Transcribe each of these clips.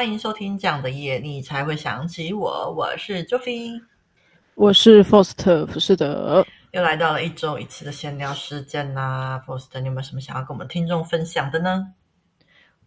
欢迎收听《这样的夜你才会想起我》，我是 Joffy，我是 Faust 浮士德，又来到了一周一次的闲聊时间啦。Faust，你有没有什么想要跟我们听众分享的呢？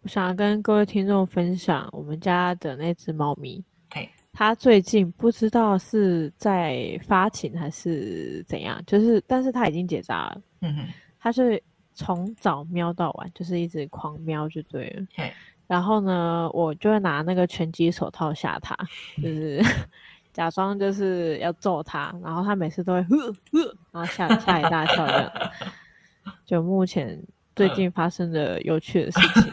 我想要跟各位听众分享我们家的那只猫咪，嘿，它最近不知道是在发情还是怎样，就是但是它已经结扎了，嗯哼，它是从早喵到晚，就是一直狂喵就对了，嘿。然后呢，我就会拿那个拳击手套吓他，就是 假装就是要揍他，然后他每次都会呵呵，然后吓吓一大跳这样。就目前最近发生的有趣的事 情，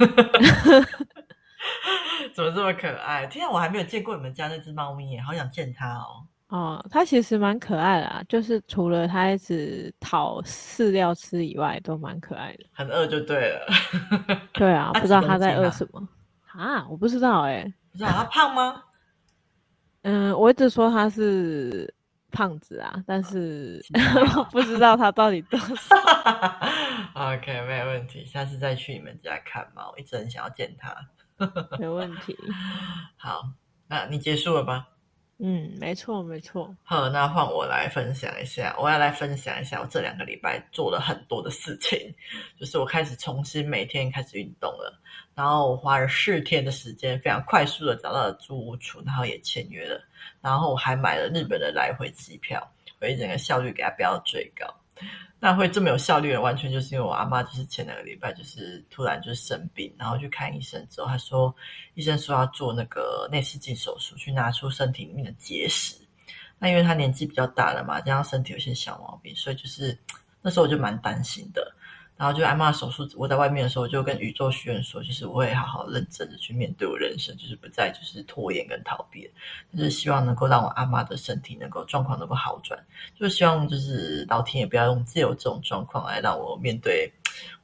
怎么这么可爱？天啊，我还没有见过你们家那只猫咪耶，好想见它哦。哦，它其实蛮可爱的啊，就是除了它一直讨饲料吃以外，都蛮可爱的。很饿就对了。对啊，不知道它在饿什么啊？我不知道哎、欸。不知道它胖吗？嗯，我一直说它是胖子啊，但是 我不知道它到底多 少。OK，没有问题，下次再去你们家看猫，一直很想要见它。没问题。好，那你结束了吗？嗯，没错没错。好，那换我来分享一下。我要来分享一下我这两个礼拜做了很多的事情，就是我开始重新每天开始运动了。然后我花了四天的时间，非常快速的找到了租屋处，然后也签约了。然后我还买了日本的来回机票，所以整个效率给它飙到最高。那会这么有效率的，完全就是因为我阿妈就是前两个礼拜就是突然就是生病，然后去看医生之后，他说医生说要做那个内视镜手术，去拿出身体里面的结石。那因为他年纪比较大了嘛，加上身体有些小毛病，所以就是 那时候我就蛮担心的。然后就阿嬷手术，我在外面的时候，就跟宇宙学院说，就是我会好好认真的去面对我人生，就是不再就是拖延跟逃避，就是希望能够让我阿妈的身体能够状况能够好转，就希望就是老天也不要用自由这种状况来让我面对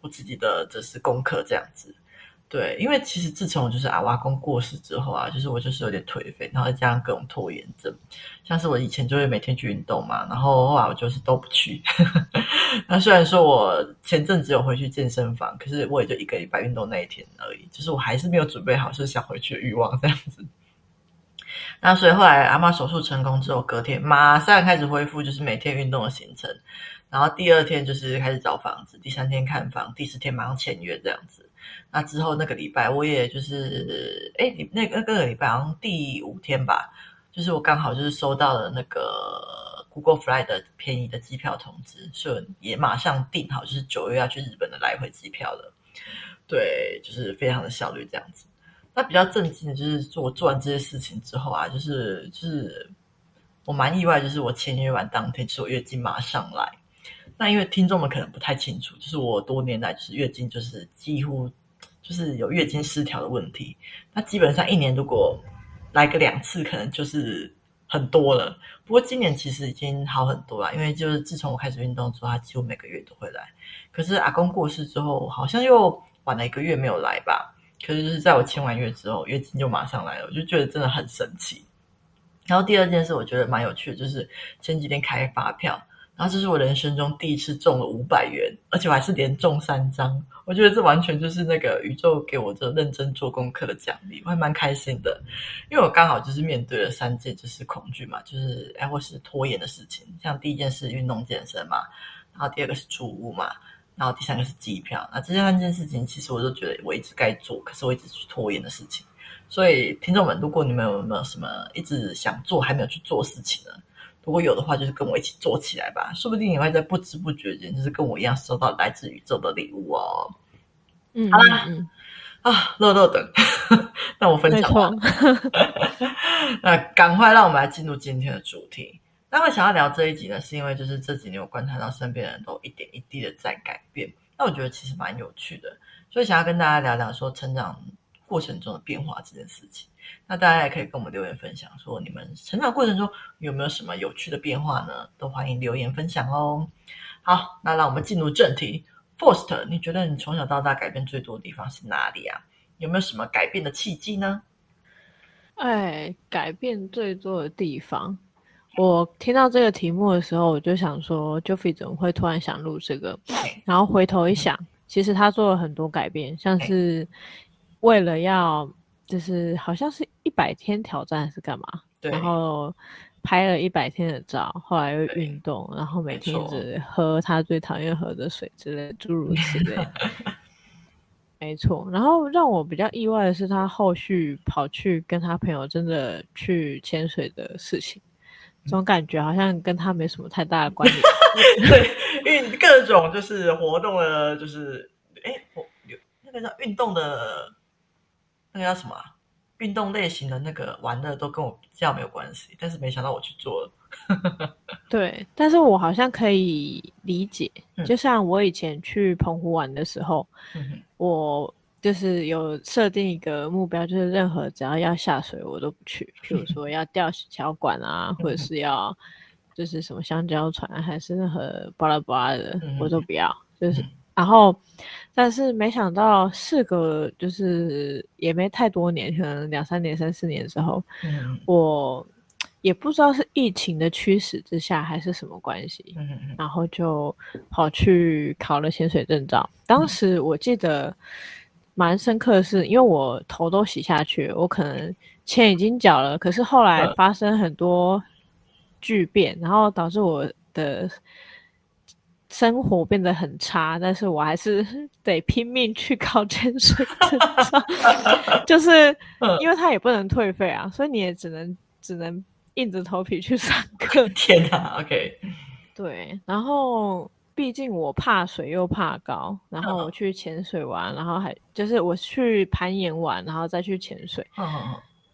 我自己的这是功课这样子。对，因为其实自从就是阿瓦公过世之后啊，就是我就是有点颓废，然后再加上各种拖延症，像是我以前就会每天去运动嘛，然后后来我就是都不去。那虽然说我前阵子有回去健身房，可是我也就一个礼拜运动那一天而已，就是我还是没有准备好，是想回去的欲望这样子。那所以后来阿妈手术成功之后，隔天马上开始恢复，就是每天运动的行程，然后第二天就是开始找房子，第三天看房，第四天马上签约这样子。那之后那个礼拜，我也就是，哎，你那个那个礼拜好像第五天吧，就是我刚好就是收到了那个 Google Fly 的便宜的机票通知，所以也马上订好，就是九月要去日本的来回机票了。对，就是非常的效率这样子。那比较震惊的就是做做完这些事情之后啊，就是就是我蛮意外，就是我签约完当天，其实我月经马上来。那因为听众们可能不太清楚，就是我多年来就是月经就是几乎。就是有月经失调的问题，那基本上一年如果来个两次，可能就是很多了。不过今年其实已经好很多了，因为就是自从我开始运动之后，他几乎每个月都会来。可是阿公过世之后，好像又晚了一个月没有来吧？可是就是在我签完约之后，月经就马上来了，我就觉得真的很神奇。然后第二件事我觉得蛮有趣的，就是前几天开发票。然后这是我人生中第一次中了五百元，而且我还是连中三张。我觉得这完全就是那个宇宙给我这认真做功课的奖励，我还蛮开心的。因为我刚好就是面对了三件就是恐惧嘛，就是哎或是拖延的事情，像第一件事运动健身嘛，然后第二个是租屋嘛，然后第三个是机票。那这三件事情其实我都觉得我一直该做，可是我一直去拖延的事情。所以听众们，如果你们有没有什么一直想做还没有去做事情呢？如果有的话，就是跟我一起做起来吧，说不定你会在不知不觉间，就是跟我一样收到来自宇宙的礼物哦。嗯，好啦，嗯、啊，乐乐的，那我分享完。那赶快让我们来进入今天的主题。那我想要聊这一集呢，是因为就是这几年我观察到身边的人都一点一滴的在改变，那我觉得其实蛮有趣的，所以想要跟大家聊聊说成长过程中的变化这件事情。那大家也可以跟我们留言分享，说你们成长过程中有没有什么有趣的变化呢？都欢迎留言分享哦。好，那让我们进入正题。First，你觉得你从小到大改变最多的地方是哪里啊？有没有什么改变的契机呢？哎，改变最多的地方，我听到这个题目的时候，我就想说，Joffy 怎么会突然想录这个？然后回头一想，其实他做了很多改变，像是为了要。就是好像是一百天挑战还是干嘛？对。然后拍了一百天的照，后来又运动，然后每天只喝他最讨厌喝的水之类，诸如此类。没错。然后让我比较意外的是，他后续跑去跟他朋友真的去潜水的事情，总感觉好像跟他没什么太大的关联。对，运各种就是活动的，就是哎，我有那个叫运动的。那个叫什么、啊？运动类型的那个玩的都跟我比较没有关系，但是没想到我去做了。对，但是我好像可以理解，嗯、就像我以前去澎湖玩的时候，嗯、我就是有设定一个目标，就是任何只要要下水我都不去，比如说要吊小管啊，或者是要就是什么香蕉船，还是任何巴拉巴拉的，嗯、我都不要，就是。嗯然后，但是没想到，事隔就是也没太多年，可能两三年、三四年之后，嗯、我也不知道是疫情的驱使之下还是什么关系，嗯、然后就跑去考了潜水证照。当时我记得蛮深刻的是，因为我头都洗下去，我可能钱已经缴了，可是后来发生很多巨变，然后导致我的。生活变得很差，但是我还是得拼命去考潜水证照，就是因为他也不能退费啊，所以你也只能只能硬着头皮去上课。天哪，OK，对，然后毕竟我怕水又怕高，然后我去潜水玩，然后还就是我去攀岩玩，然后再去潜水。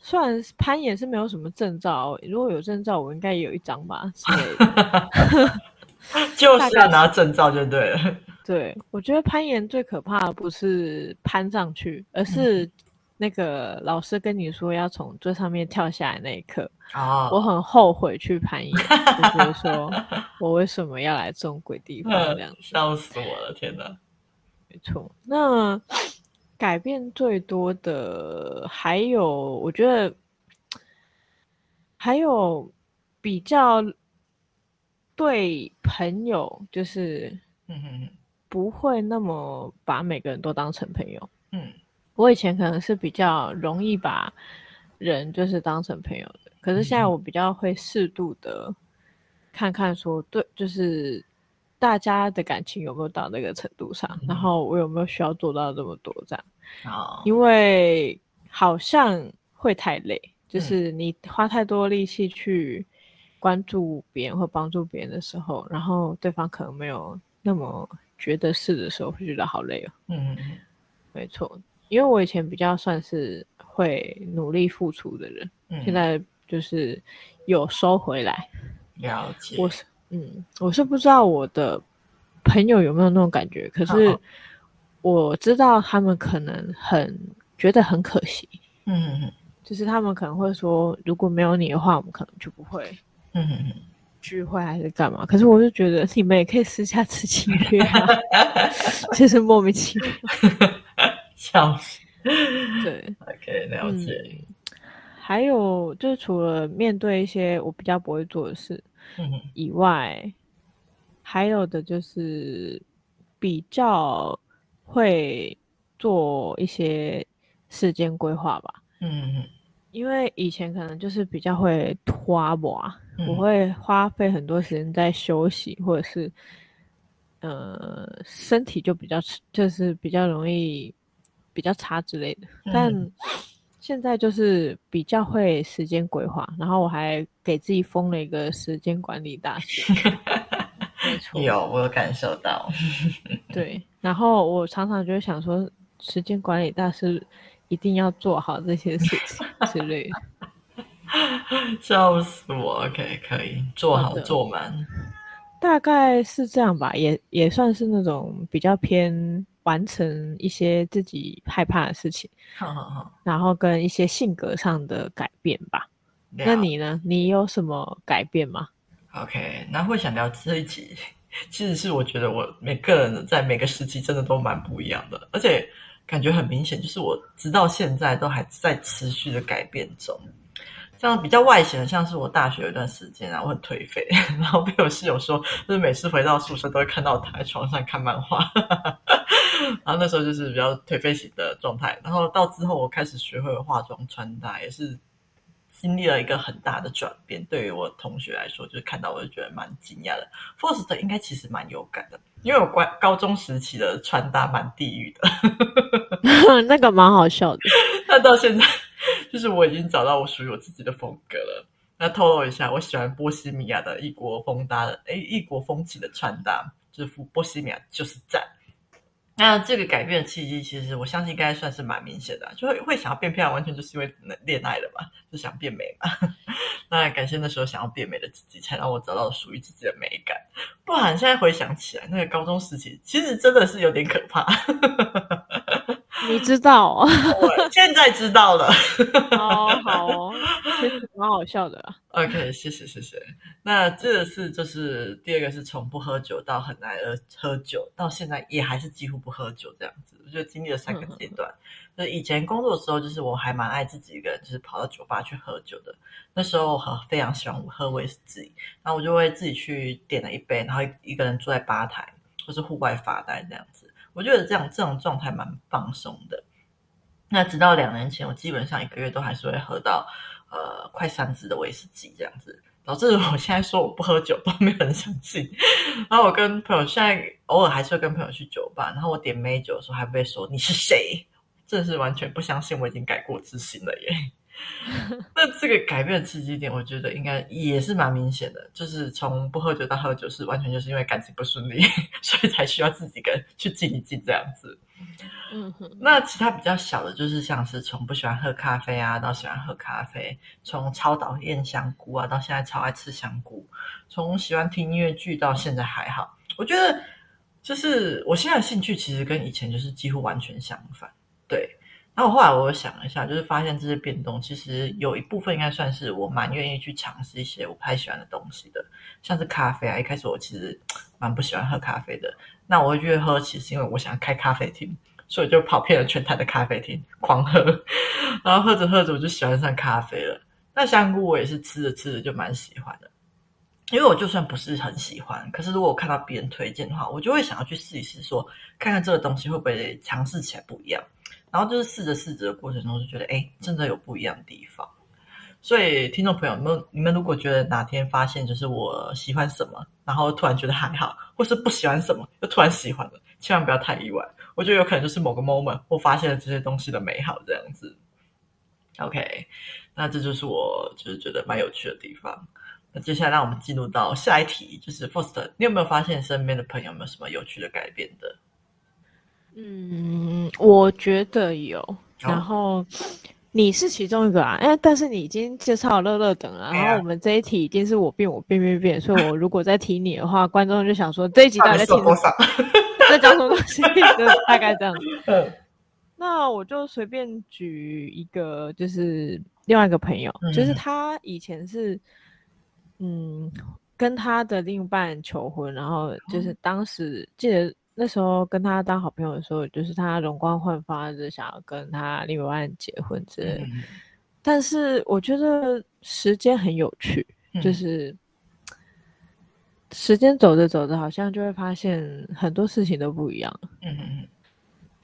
虽然攀岩是没有什么证照，如果有证照，我应该也有一张吧之类的。就是要拿证照就对了。对，我觉得攀岩最可怕的不是攀上去，而是那个老师跟你说要从最上面跳下来那一刻。哦，我很后悔去攀岩，就觉得说 我为什么要来这种鬼地方这样子，笑死我了！天哪，没错。那改变最多的还有，我觉得还有比较。对朋友就是，嗯不会那么把每个人都当成朋友。嗯，我以前可能是比较容易把人就是当成朋友的，可是现在我比较会适度的看看说，对，就是大家的感情有没有到那个程度上，然后我有没有需要做到这么多这样。哦，因为好像会太累，就是你花太多力气去。关注别人或帮助别人的时候，然后对方可能没有那么觉得是的时候，会觉得好累哦。嗯，没错，因为我以前比较算是会努力付出的人，嗯、现在就是有收回来。了解。我是嗯，我是不知道我的朋友有没有那种感觉，可是我知道他们可能很觉得很可惜。嗯，就是他们可能会说，如果没有你的话，我们可能就不会。嗯哼哼，聚会还是干嘛？可是我就觉得你们也可以私下吃情侣啊，其实莫名其妙，笑死。对，OK，了解。嗯，还有就是除了面对一些我比较不会做的事以外，嗯、还有的就是比较会做一些时间规划吧。嗯哼，因为以前可能就是比较会拖吧。我会花费很多时间在休息，或者是，呃，身体就比较就是比较容易比较差之类的。但 现在就是比较会时间规划，然后我还给自己封了一个时间管理大师。没错，有我有感受到。对，然后我常常就会想说，时间管理大师一定要做好这些事情之类的。笑死我！OK，可以做好做满，大概是这样吧，也也算是那种比较偏完成一些自己害怕的事情，好好好，然后跟一些性格上的改变吧。那你呢？你有什么改变吗？OK，那会想聊这一集，其实是我觉得我每个人在每个时期真的都蛮不一样的，而且感觉很明显，就是我直到现在都还在持续的改变中。像比较外显的，像是我大学有一段时间啊，我很颓废，然后被我室友说，就是每次回到宿舍都会看到我躺在床上看漫画，然后那时候就是比较颓废型的状态，然后到之后我开始学会了化妆穿搭，也是经历了一个很大的转变。对于我同学来说，就是看到我就觉得蛮惊讶的。First 应该其实蛮有感的，因为我高高中时期的穿搭蛮地狱的，那个蛮好笑的。那到现在，就是我已经找到我属于我自己的风格了。那透露一下，我喜欢波西米亚的异国风搭的，哎，异国风情的穿搭，就是波西米亚就是赞。那这个改变的契机，其实我相信应该算是蛮明显的，就会会想要变漂亮，完全就是因为恋爱了嘛，就想变美嘛。那感谢那时候想要变美的自己，才让我找到属于自己的美感。不然现在回想起来，那个高中时期其实真的是有点可怕。你知道、哦，我 现在知道了。哦，好哦，其实蛮好笑的。OK，谢谢谢谢。那这个是就是第二个是从不喝酒到很爱喝喝酒，到现在也还是几乎不喝酒这样子。我就经历了三个阶段。那、嗯、以前工作的时候，就是我还蛮爱自己一个人，就是跑到酒吧去喝酒的。那时候我非常喜欢喝威士忌，然后我就会自己去点了一杯，然后一个人坐在吧台或是户外发呆这样子。我觉得这样这种状态蛮放松的。那直到两年前，我基本上一个月都还是会喝到呃快三支的威士忌这样子，导致我现在说我不喝酒都没有人相信。然后我跟朋友现在偶尔还是会跟朋友去酒吧，然后我点美酒的时候还被说你是谁？真的是完全不相信我已经改过自新了耶。那这个改变的契机点，我觉得应该也是蛮明显的，就是从不喝酒到喝酒，是完全就是因为感情不顺利，所以才需要自己跟去静一静这样子。嗯哼。那其他比较小的，就是像是从不喜欢喝咖啡啊，到喜欢喝咖啡；从超讨厌香菇啊，到现在超爱吃香菇；从喜欢听音乐剧到现在还好。我觉得，就是我现在的兴趣其实跟以前就是几乎完全相反。对。然后后来我想了一下，就是发现这些变动其实有一部分应该算是我蛮愿意去尝试一些我不太喜欢的东西的，像是咖啡啊。一开始我其实 蛮不喜欢喝咖啡的，那我会越喝，其实因为我想开咖啡厅，所以就跑遍了全台的咖啡厅狂喝，然后喝着喝着我就喜欢上咖啡了。那香菇我也是吃着吃着就蛮喜欢的，因为我就算不是很喜欢，可是如果我看到别人推荐的话，我就会想要去试一试说，说看看这个东西会不会尝试起来不一样。然后就是试着试着的过程中，就觉得哎，真的有不一样的地方。所以听众朋友们，你们如果觉得哪天发现就是我喜欢什么，然后突然觉得还好，或是不喜欢什么又突然喜欢了，千万不要太意外。我觉得有可能就是某个 moment 我发现了这些东西的美好这样子。OK，那这就是我就是觉得蛮有趣的地方。那接下来让我们进入到下一题，就是 first，你有没有发现身边的朋友有没有什么有趣的改变的？嗯，我觉得有。然后你是其中一个啊，哎，但是你已经介绍了乐乐等了，然后我们这一题已经是我变我变变变，所以我如果再提你的话，观众就想说这一集大概在听多少，在讲什么东西，就大概这样子。那我就随便举一个，就是另外一个朋友，就是他以前是嗯跟他的另一半求婚，然后就是当时记得。那时候跟他当好朋友的时候，就是他容光焕发就想要跟他另外一半结婚之类。嗯、但是我觉得时间很有趣，嗯、就是时间走着走着，好像就会发现很多事情都不一样。嗯嗯，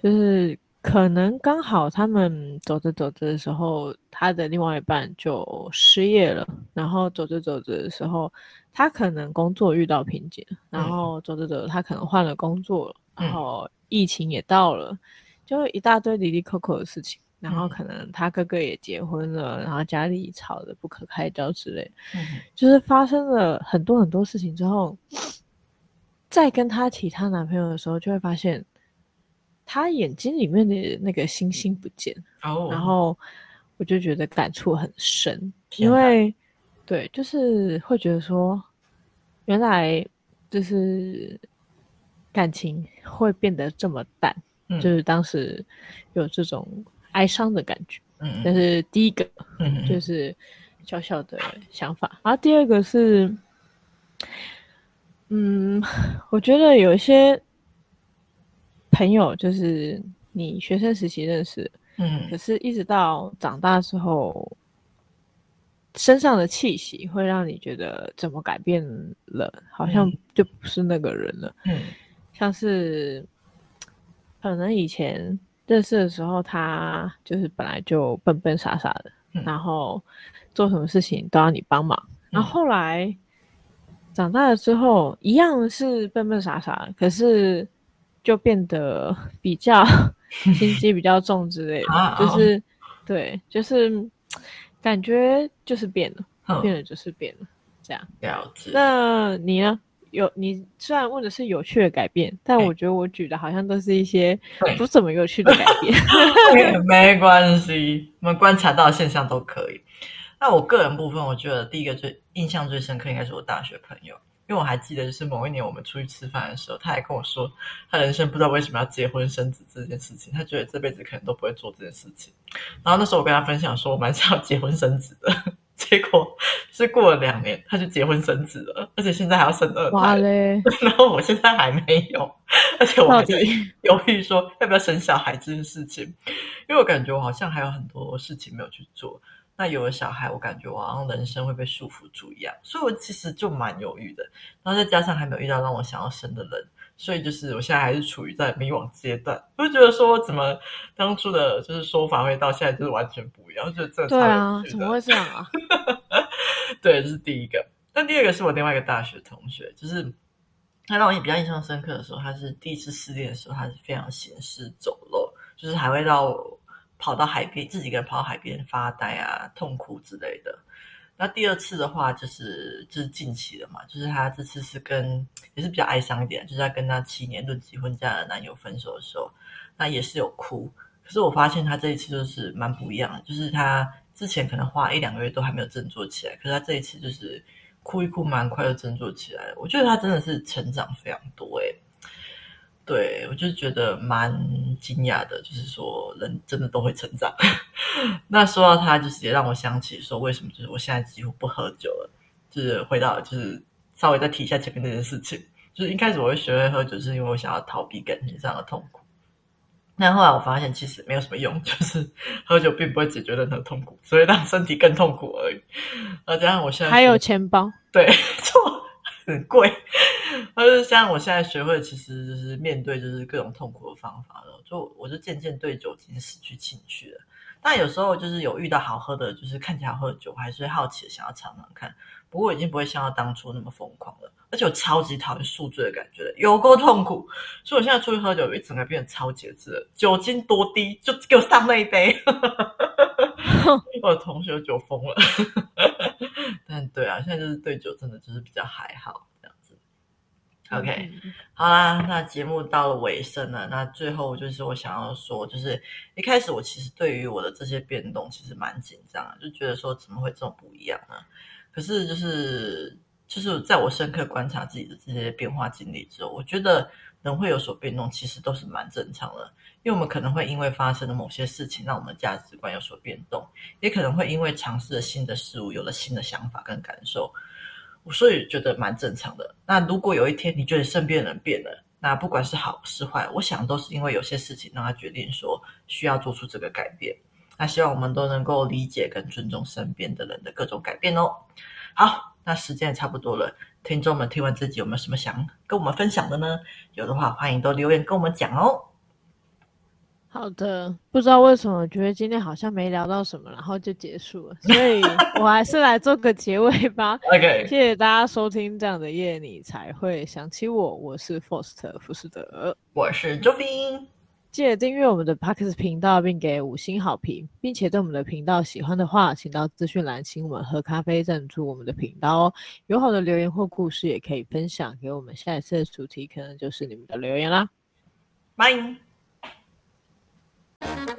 就是可能刚好他们走着走着的时候，他的另外一半就失业了，然后走着走着的时候。他可能工作遇到瓶颈，然后走着走着，他可能换了工作然后疫情也到了，就一大堆离离扣扣的事情。然后可能他哥哥也结婚了，然后家里吵得不可开交之类，嗯、就是发生了很多很多事情之后，再跟他提她男朋友的时候，就会发现他眼睛里面的那个星星不见，哦、然后我就觉得感触很深，因为对，就是会觉得说。原来就是感情会变得这么淡，嗯、就是当时有这种哀伤的感觉。嗯，这是第一个，嗯，就是小小的想法。嗯、然后第二个是，嗯，我觉得有一些朋友就是你学生时期认识，嗯，可是一直到长大之后。身上的气息会让你觉得怎么改变了，好像就不是那个人了。嗯，像是可能以前认识的时候，他就是本来就笨笨傻傻的，嗯、然后做什么事情都要你帮忙。嗯、然后后来长大了之后，一样是笨笨傻傻，可是就变得 比较 心机比较重之类的，啊、就是对，就是感觉就是变了，嗯、变了就是变了，这样。了解。那你呢？有你虽然问的是有趣的改变，但我觉得我举的好像都是一些不怎么有趣的改变。没关系，我们观察到的现象都可以。那我个人部分，我觉得第一个最印象最深刻应该是我大学朋友，因为我还记得就是某一年我们出去吃饭的时候，他还跟我说他人生不知道为什么要结婚生子这件事情，他觉得这辈子可能都不会做这件事情。然后那时候我跟他分享说，我蛮想要结婚生子的。结果是过了两年，他就结婚生子了，而且现在还要生二胎。嘞！然后我现在还没有，而且我还在犹豫说要不要生小孩这件事情，因为我感觉我好像还有很多事情没有去做。那有了小孩，我感觉我好像人生会被束缚住一样，所以我其实就蛮犹豫的。然后再加上还没有遇到让我想要生的人。所以就是我现在还是处于在迷惘阶段，我就觉得说怎么当初的就是说法会到现在就是完全不一样，就这对啊，怎么会这样啊？对，这是第一个。那第二个是我另外一个大学同学，就是他让我也比较印象深刻的时候，他是第一次失恋的时候，他是非常行尸走肉，就是还会让我跑到海边，自己一个人跑到海边发呆啊、痛哭之类的。那第二次的话，就是就是近期的嘛，就是她这次是跟也是比较哀伤一点，就是她跟她七年论及婚嫁的男友分手的时候，那也是有哭。可是我发现她这一次就是蛮不一样，就是她之前可能花一两个月都还没有振作起来，可是她这一次就是哭一哭，蛮快就振作起来了。我觉得她真的是成长非常多诶。对，我就觉得蛮惊讶的，就是说人真的都会成长。那说到他，就是也让我想起说，为什么就是我现在几乎不喝酒了，就是回到就是稍微再提一下前面那件事情，就是一开始我会学会喝酒，是因为我想要逃避感情上的痛苦。但后来我发现其实没有什么用，就是喝酒并不会解决任何痛苦，所以让身体更痛苦而已。而加上我现在还有钱包，对，错，很贵。而是像我现在学会，其实就是面对就是各种痛苦的方法了。就我就渐渐对酒精失去兴趣了。但有时候就是有遇到好喝的，就是看起来好喝的酒，我还是好奇的想要尝尝看。不过已经不会像当初那么疯狂了。而且我超级讨厌宿醉的感觉，有够痛苦。所以我现在出去喝酒，一整个变得超节制了。酒精多低，就给我上那一杯。我的同学酒疯了。但对啊，现在就是对酒真的就是比较还好。OK，好啦，那节目到了尾声了。那最后就是我想要说，就是一开始我其实对于我的这些变动其实蛮紧张的，就觉得说怎么会这么不一样呢？可是就是就是在我深刻观察自己的这些变化经历之后，我觉得人会有所变动，其实都是蛮正常的。因为我们可能会因为发生的某些事情，让我们的价值观有所变动，也可能会因为尝试了新的事物，有了新的想法跟感受。所以觉得蛮正常的。那如果有一天你觉得身边人变了，那不管是好是坏，我想都是因为有些事情让他决定说需要做出这个改变。那希望我们都能够理解跟尊重身边的人的各种改变哦。好，那时间也差不多了，听众们听完这集有没有什么想跟我们分享的呢？有的话欢迎都留言跟我们讲哦。好的，不知道为什么，我觉得今天好像没聊到什么，然后就结束了，所以 我还是来做个结尾吧。OK，谢谢大家收听这样的夜，你才会想起我。我是 Forst 福斯德，我是周斌。记得订阅我们的 Podcast 频道，并给五星好评，并且对我们的频道喜欢的话，请到资讯栏请我们喝咖啡赞助我们的频道哦。有好的留言或故事也可以分享给我们，下一次的主题可能就是你们的留言啦。Thank you.